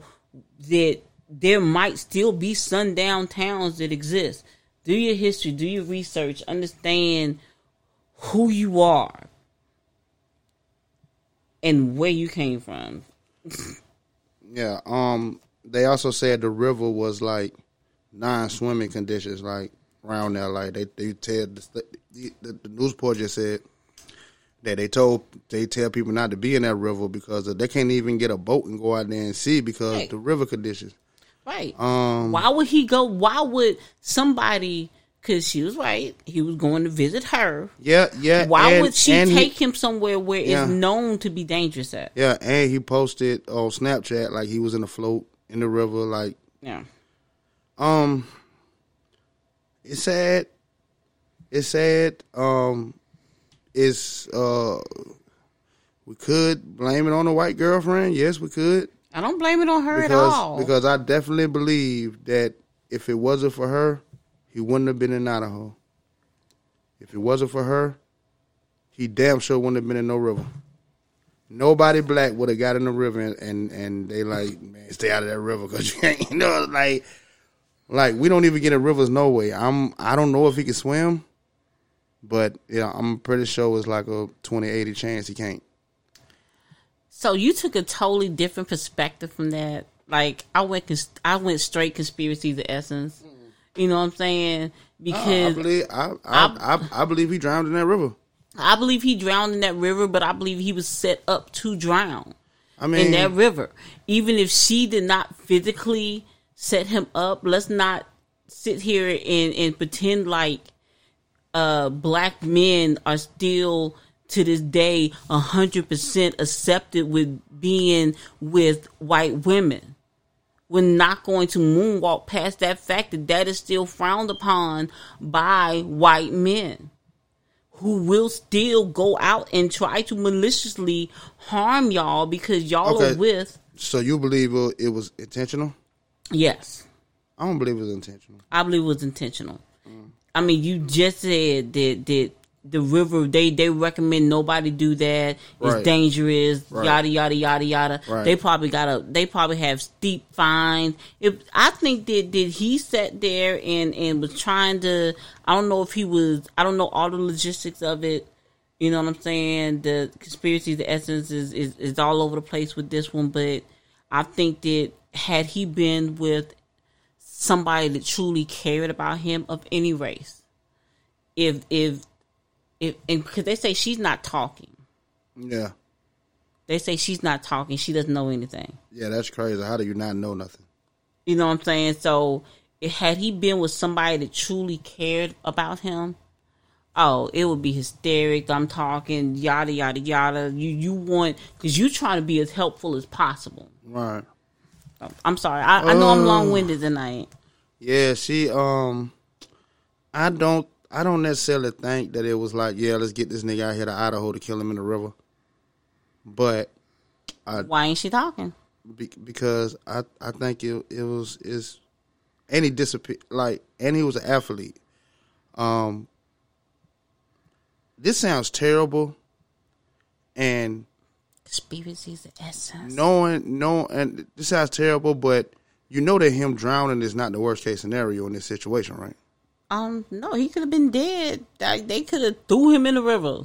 that there might still be sundown towns that exist do your history do your research understand who you are and where you came from. Yeah. Um. They also said the river was like non-swimming conditions, like around there. Like they they tell the, the, the news report just said that they told they tell people not to be in that river because they can't even get a boat and go out there and see because Right. the river conditions. Right. Um. Why would he go? Why would somebody? Because she was right. He was going to visit her. Yeah. Yeah. Why and- would she and he- take him somewhere where Yeah. it's known to be dangerous at? Yeah, and he posted on Snapchat like he was in a float in the river. Like, Yeah. um, it's sad. It's sad. Um, it's uh, we could blame it on the white girlfriend. Yes, we could. I don't blame it on her because at all. because I definitely believe that if it wasn't for her, he wouldn't have been in Idaho. If it wasn't for her, he damn sure wouldn't have been in no river. Nobody black would have got in the river and, and, and they like, man, stay out of that river because you ain't, you know, like, like we don't even get in rivers no way. I'm, I don't know if he can swim, but yeah, I'm pretty sure it's like a 20, 80 chance he can't. So you took a totally different perspective from that. Like I went, cons- I went straight conspiracy to essence. You know what I'm saying? Because I believe, I, I, I, I believe he drowned in that river. I believe he drowned in that river, but I believe he was set up to drown I mean, in that river. Even if she did not physically set him up, let's not sit here and, and pretend like uh, black men are still to this day a hundred percent accepted with being with white women. We're not going to moonwalk past that fact that that is still frowned upon by white men who will still go out and try to maliciously harm y'all because y'all Okay. are with So you believe it it was intentional? yes I don't believe it was intentional. i believe it was intentional i mean you just said that that the river they they recommend nobody do that it's Right. dangerous Right. yada yada yada yada Right. they probably got a they probably have steep fines if i think that did he sat there and and was trying to i don't know if he was i don't know all the logistics of it you know what i'm saying the conspiracy the essence is is, is all over the place with this one but i think that had he been with somebody that truly cared about him of any race if if if and because they say she's not talking Yeah. they say she's not talking she doesn't know anything Yeah, that's crazy. How do you not know nothing? you know what i'm saying so it, had he been with somebody that truly cared about him oh it would be hysteric i'm talking yada yada yada you you want because you trying to be as helpful as possible Right. i'm sorry i, I know i'm Uh. long-winded tonight Yeah, she um I don't I don't necessarily think that it was like, yeah, let's get this nigga out here to Idaho to kill him in the river. But I why ain't she talking be, because I I think it it was is and he disappeared like and he was an athlete. Um this sounds terrible and conspiracies the essence knowing no and this sounds terrible but you know that him drowning is not the worst case scenario in this situation right um no he could have been dead Like, they could have threw him in the river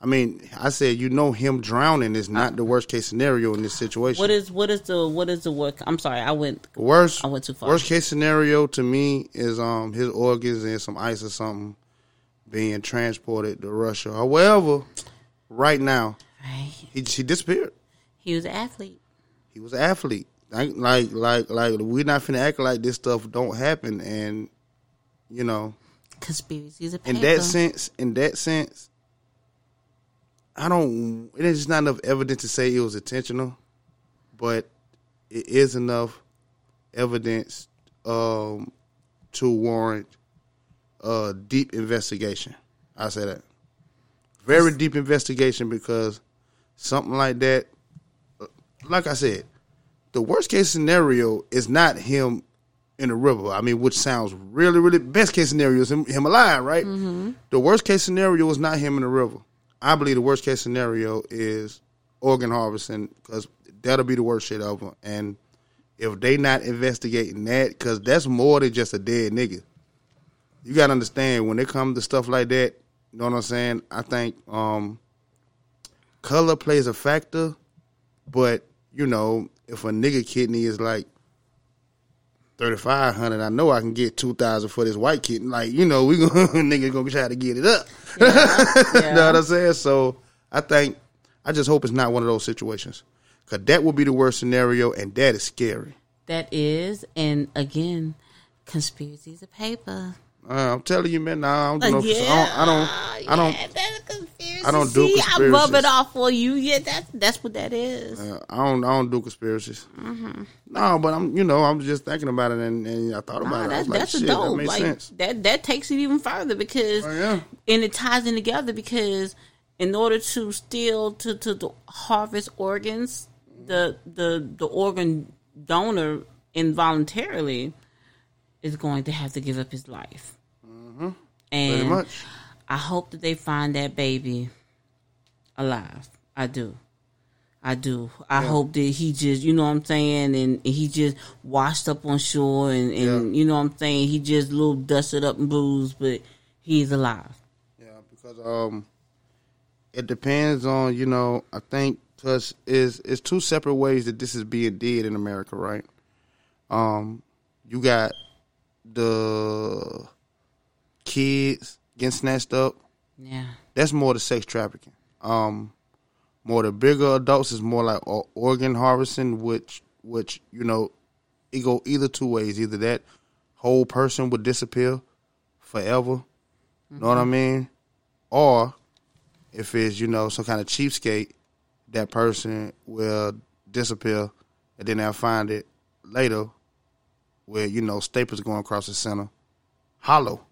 i mean i said you know him drowning is not the worst case scenario in this situation What is what is the what is the work? I'm sorry, I went. worst I went too far. worst case scenario to me is um his organs and some ice or something being transported to russia however right now he, he disappeared He was an athlete. he was an athlete like like like like we're not finna act like this stuff don't happen and you know Conspiracies of in that sense, in that sense, I don't. It is not enough evidence to say it was intentional, but it is enough evidence um, to warrant a deep investigation. I say that very deep investigation because something like that, like I said, the worst case scenario is not him in the river. I mean, which sounds really, really best case scenario is him, him alive, right? Mm-hmm. The worst case scenario is not him in the river. I believe the worst case scenario is organ harvesting because that'll be the worst shit ever. And if they not investigating that, because that's more than just a dead nigga. You gotta understand when it comes to stuff like that. You know what I'm saying? I think um, color plays a factor, but you know, if a nigga kidney is like thirty five hundred, I know I can get two thousand for this white kidney. Like, you know, we gonna nigga gonna try to get it up. you know what I'm saying? So I think I just hope it's not one of those situations. Cause that would be the worst scenario and that is scary. That is, and again, conspiracies of paper. Uh, I'm telling you, man. Nah, I don't do no. Yeah, I don't. I don't. I don't, I don't do See, I rub it off for you. Yeah, that's that's what that is. Uh, I don't. I don't do conspiracies. hmm No, but I'm. You know, I'm just thinking about it, and, and I thought about Nah, it. That's like, that's shit, a that makes Like sense. Oh, that that takes it even further because and it ties in together because in order to steal to to the harvest organs, the the the organ donor involuntarily is going to have to give up his life. Mm-hmm. And. I hope that they find that baby alive. I do. I do. I Yeah. hope that he just, you know what I'm saying, and he just washed up on shore and, and you know what I'm saying, he just a little dusted up and bruised, but he's alive. Yeah, because um, it depends on you know. I think because is it's two separate ways that this is being did in America, right? Um, you got the kids getting snatched up. Yeah. That's more the sex trafficking. Um, more the bigger adults is more like o- organ harvesting, which which you know, it go either two ways. Either that whole person would disappear forever. Know what I mean? Or if it's you know some kind of cheapskate, that person will disappear, and then they'll find it later, where you know staples going across the center, hollow.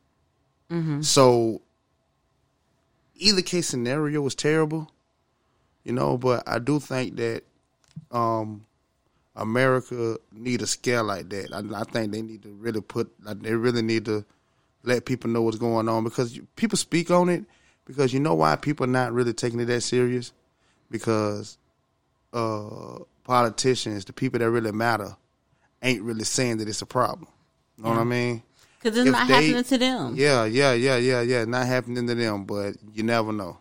Mm-hmm. So either case scenario was terrible, you know, but I do think that um America need a scare like that. I, I think they need to really put like they really need to let people know what's going on because you, people speak on it because you know why people not really taking it that serious because uh politicians, the people that really matter, ain't really saying that it's a problem. You know what I mean? Because it's not they- happening to them. Yeah, yeah, yeah, yeah, yeah. Not happening to them, but you never know.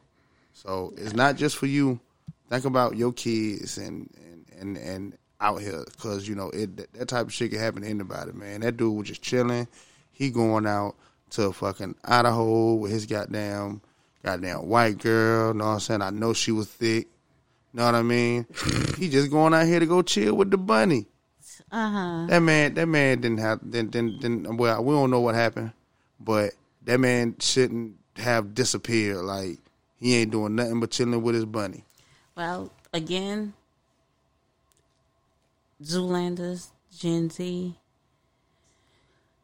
So it's not just for you. Think about your kids and and and, and out here because you know it that, that type of shit can happen to anybody, man. That dude was just chilling. He going out to fucking Idaho with his goddamn goddamn white girl. Know what I'm saying? I know she was thick. Know what I mean? he just going out here to go chill with the bunny. Uh huh. That man, that man didn't have, didn't, didn't, didn't, well, we don't know what happened, but that man shouldn't have disappeared. Like he ain't doing nothing but chilling with his bunny. Well, again, Zoolanders, Gen Z,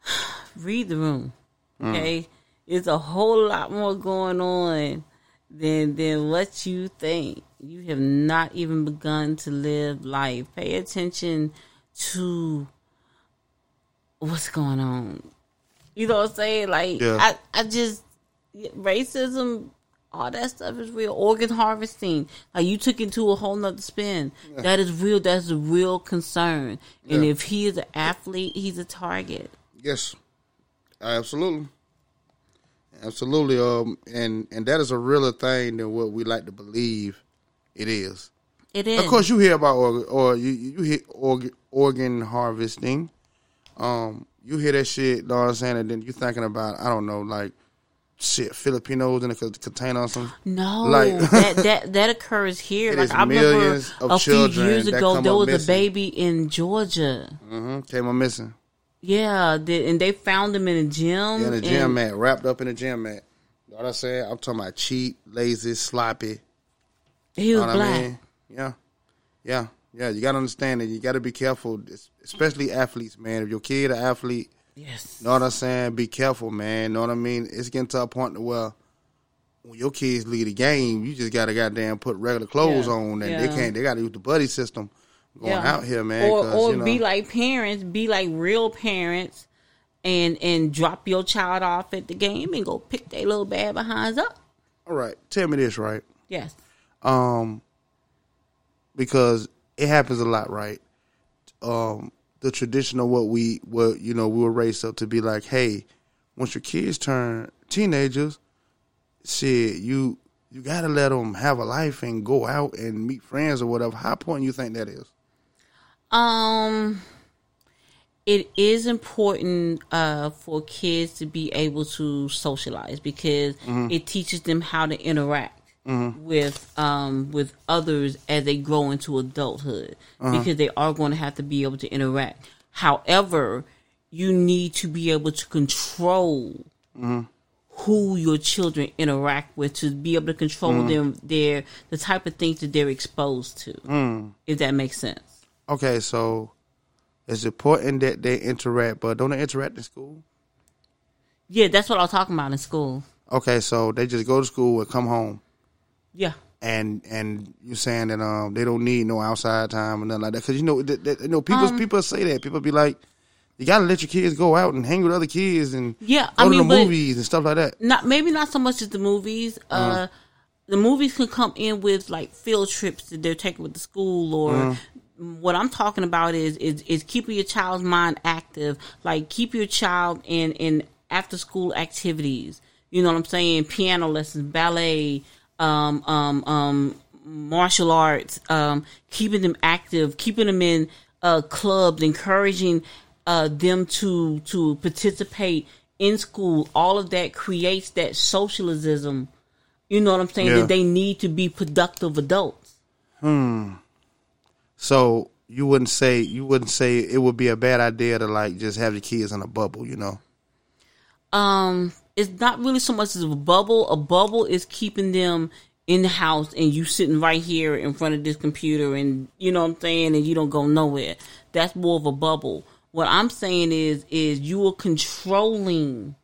read the room. Mm. Okay, it's a whole lot more going on than than what you think. You have not even begun to live life. Pay attention to what's going on. You know what I'm saying? Like Yeah. I, I just racism, all that stuff is real. Organ harvesting, like you took into a whole nother spin. Yeah. That is real. That's a real concern. And Yeah. if he is an athlete, he's a target. Yes, absolutely, absolutely. Um, and and that is a realer thing than what we like to believe it is. It is. Of course, you hear about organ, or you you hear organ, organ harvesting. Um, you hear that shit, know what I'm saying, and then you're thinking about I don't know, like shit, Filipinos in a co- container or something. No, like that that that occurs here. Like I remember of a few years ago, there was a baby in Georgia. hmm came up missing. Yeah, the, and they found him in a gym. Yeah, in a and- gym mat, wrapped up in a gym mat. Know what I said? I'm talking about cheap, lazy, sloppy. He was Know what I black. mean? Yeah, yeah, yeah. You got to understand it. you got to be careful, especially athletes, man. If your kid an athlete, yes, know what I'm saying? Be careful, man. Know what I mean? It's getting to a point to where when your kids leave the game, you just got to goddamn put regular clothes Yeah, on, and they can't. They got to use the buddy system going Yeah. out here, man. Or or you know, be like parents, be like real parents, and and drop your child off at the game and go pick their little bad behinds up. all right. Tell me this, right? Yes. um, because it happens a lot, right? Um, the tradition of what we, what you know, we were raised up to be like, hey, once your kids turn teenagers, shit, you you got to let them have a life and go out and meet friends or whatever. How important you think that is? Um, it is important uh, for kids to be able to socialize because Mhm. it teaches them how to interact Mhm. with um, with others as they grow into adulthood Uh-huh. because they are going to have to be able to interact. However, you need to be able to control Mm-hmm. who your children interact with to be able to control Mhm. them their the type of things that they're exposed to. Mm. If that makes sense. Okay, so it's important that they interact, but don't they interact in school? Yeah, that's what I was talking about in school. Okay, so they just go to school and come home, Yeah. and and you saying that um they don't need no outside time or nothing like that because you know that, that- you know people Um, people say that people be like you gotta let your kids go out and hang with other kids and Yeah, go I to mean, movies and stuff like that. Not maybe not so much as the movies. Uh, Uh-huh. the movies can come in with like field trips that they're taking with the school or Uh-huh. what I'm talking about is, is is keeping your child's mind active. Like keep your child in in after school activities. You know what I'm saying? Piano lessons, ballet, um, um, um, martial arts, um, keeping them active, keeping them in uh, clubs, encouraging uh, them to to participate in school. All of that creates that socialism. You know what I'm saying? Yeah. That they need to be productive adults. Hmm. So you wouldn't say you wouldn't say it would be a bad idea to like just have your kids in a bubble, you know? um it's not really so much as a bubble. A bubble is keeping them in the house and you sitting right here in front of this computer and you know what I'm saying and you don't go nowhere. That's more of a bubble. What I'm saying is is you are controlling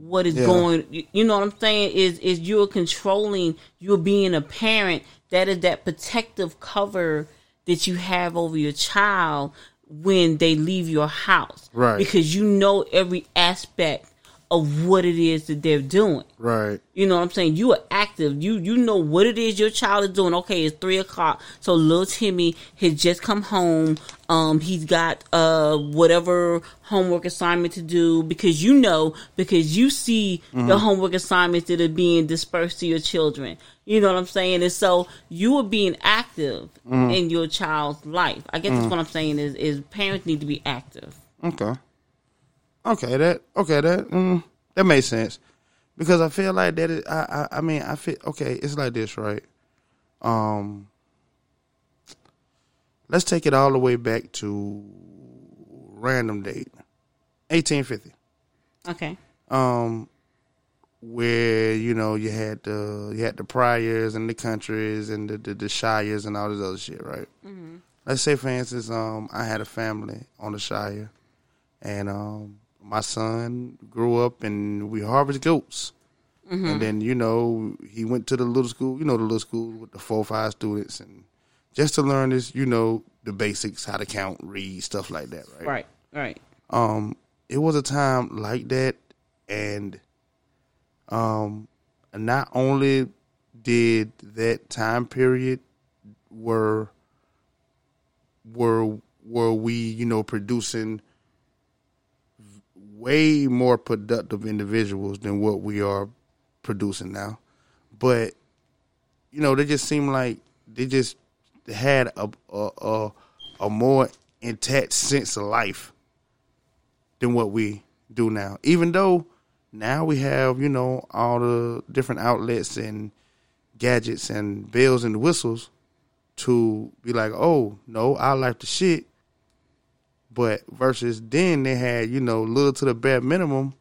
what is Yeah. going you- you know what I'm saying is is you're controlling you're being a parent that is that protective cover that you have over your child when they leave your house Right. because you know every aspect of what it is that they're doing Right. you know what I'm saying? You are active. You you know what it is your child is doing. Okay, it's three o'clock. So little Timmy has just come home. Um, he's got uh whatever homework assignment to do because you know because you see the Mhm. homework assignments that are being dispersed to your children. You know what I'm saying? And so you are being active Mhm. in your child's life. I guess that's Mhm. what I'm saying is is parents need to be active. Okay. Okay, that okay that mm, that makes sense because I feel like that. Is, I, I I mean I feel okay. It's like this, right? Um, let's take it all the way back to random date, eighteen fifty. Okay. Um, where you know you had the you had the priors and the countries and the the, the shires and all this other shit, right? Mhm. Let's say, for instance, um, I had a family on the shire, and um, my son grew up and we harvest goats. Mhm. And then you know he went to the little school, you know the little school with the four five students, and just to learn this, you know the basics, how to count, read, stuff like that, right? Right. Right. um it was a time like that and um not only did that time period were were were we you know producing way more productive individuals than what we are producing now but you know they just seem like they just had a a a, a more intact sense of life than what we do now. Even though now we have, you know, all the different outlets and gadgets and bells and whistles to be like, oh, no, I like the shit. But versus then they had, you know, little to the bare minimum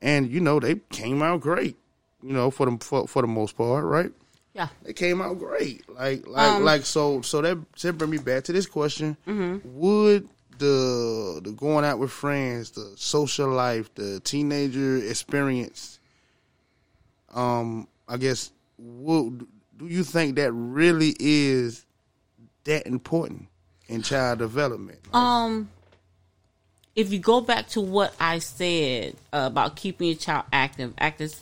and, you know, they came out great, you know, for the for, for the most part, right? Yeah. They came out great. Like like Um, like so so that that bring me back to this question. Mhm. Would the the going out with friends, the social life, the teenager experience, um, I guess, would, do you think that really is that important in child development? Um, if you go back to what I said uh, about keeping your child active, active,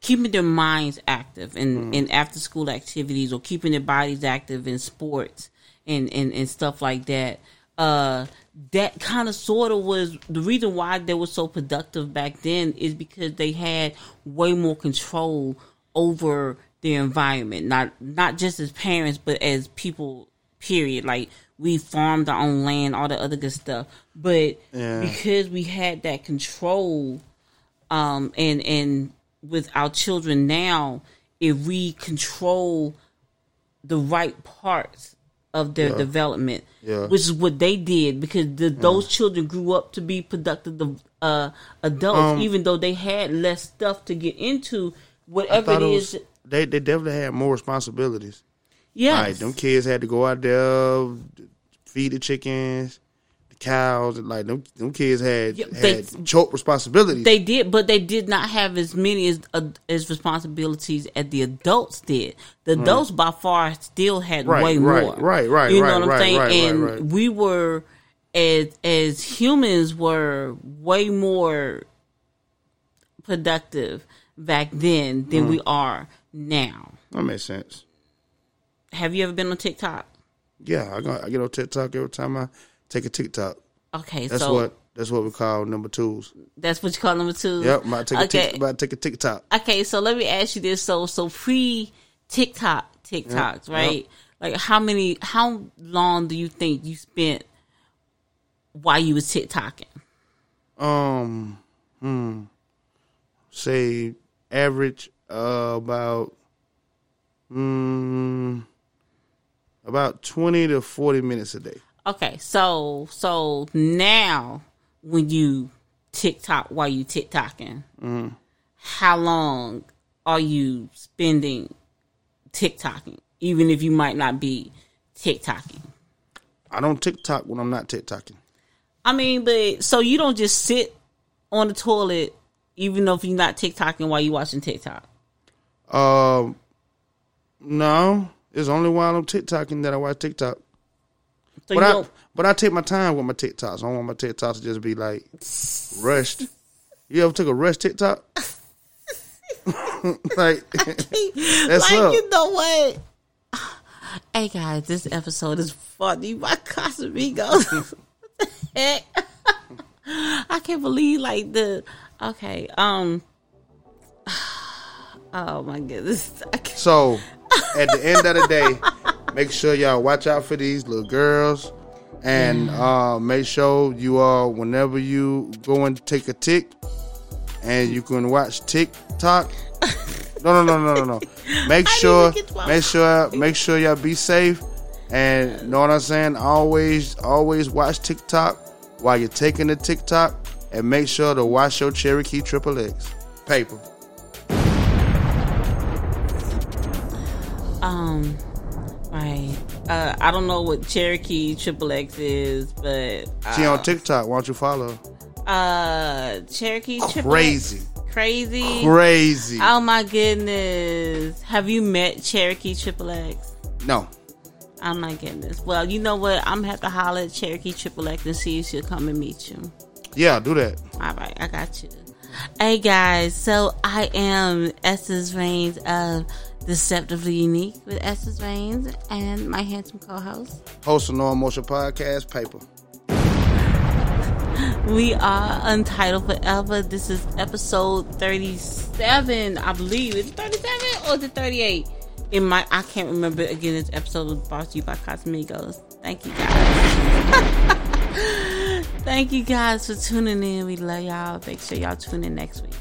keeping their minds active in, in after school activities or keeping their bodies active in sports and, and, and stuff like that. Uh, that kind of sort of was the reason why they were so productive back then is because they had way more control over their environment, not not just as parents, but as people. Period. Like we farmed our own land, all the other good stuff. But Yeah. because we had that control, um, and and with our children now, if we control the right parts of their Yeah. development, Yeah. which is what they did, because the, those children grew up to be productive uh, adults, Um, even though they had less stuff to get into. Whatever it is, was, they they definitely had more responsibilities. Yes. Like them kids had to go out there, feed the chickens, the cows, and like them them kids had Yeah, they- had choke responsibilities. They did, but they did not have as many as uh, as responsibilities as the adults did. The Right. adults by far still had Right, way right, more. right, right, You know right, what I'm right, saying? right, right, and right. we were as as humans were way more productive back then than Mm. we are now. that makes sense. Have you ever been on TikTok? Yeah, I go, I get on TikTok every time I take a TikTok. Okay, That's so what that's what we call number twos. that's what you call number two. Yep, I'm about to a okay. tic, take a TikTok. Okay, so let me ask you this: so so pre TikTok TikToks, Yep, right? yep. Like how many? How long do you think you spent while you was TikToking? Um, hmm, say average uh, about mm, about twenty to forty minutes a day. Okay, so so now when you TikTok while you TikToking, Mm. how long are you spending TikToking? Even if you might not be TikToking. I don't TikTok when I'm not TikToking. I mean, but so you don't just sit on the toilet, even though if you're not TikToking while you're watching TikTok. Um, no, it's only while I'm TikToking that I watch TikTok. So but I don't- but I take my time with my TikToks. I don't want my TikToks to just be like rushed. You ever took a rushed TikTok? like that's like up. you know what? Hey guys, this episode is funny by Casamigos. what heck? I can't believe like the okay. Um. Oh my goodness. So at the end of the day, make sure y'all watch out for these little girls. And uh, make sure you all, whenever you go and take a tick, and you can watch TikTok. No, no, no, no, no, no. Make sure, make sure, make sure y'all be safe. And know what I'm saying? Always, always watch TikTok while you're taking the TikTok, and make sure to watch your Cherokee Triple X paper. Um. Right. Uh, I don't know what Cherokee Triple X is, but uh, She on TikTok. Why don't you follow? Uh, Cherokee Triple Crazy. Crazy. Crazy. Oh my goodness. Have you met Cherokee Triple X? No. Oh my goodness. Well, you know what? I'm gonna have to holler at Cherokee Triple X and see if she'll come and meet you. Yeah, do that. All right, I got you. Hey guys, so I am Essence Reigns of Deceptively Unique with Essence Reigns and my handsome co-host. Host of No Emotion Podcast, Paper. We are Untitled Forever. This is episode 37, I believe. Is it 37 or is it 38? It might, I can't remember. Again, this episode was brought to you by Casamigos. Thank you guys. Thank you guys for tuning in. We love y'all. Make sure y'all tune in next week.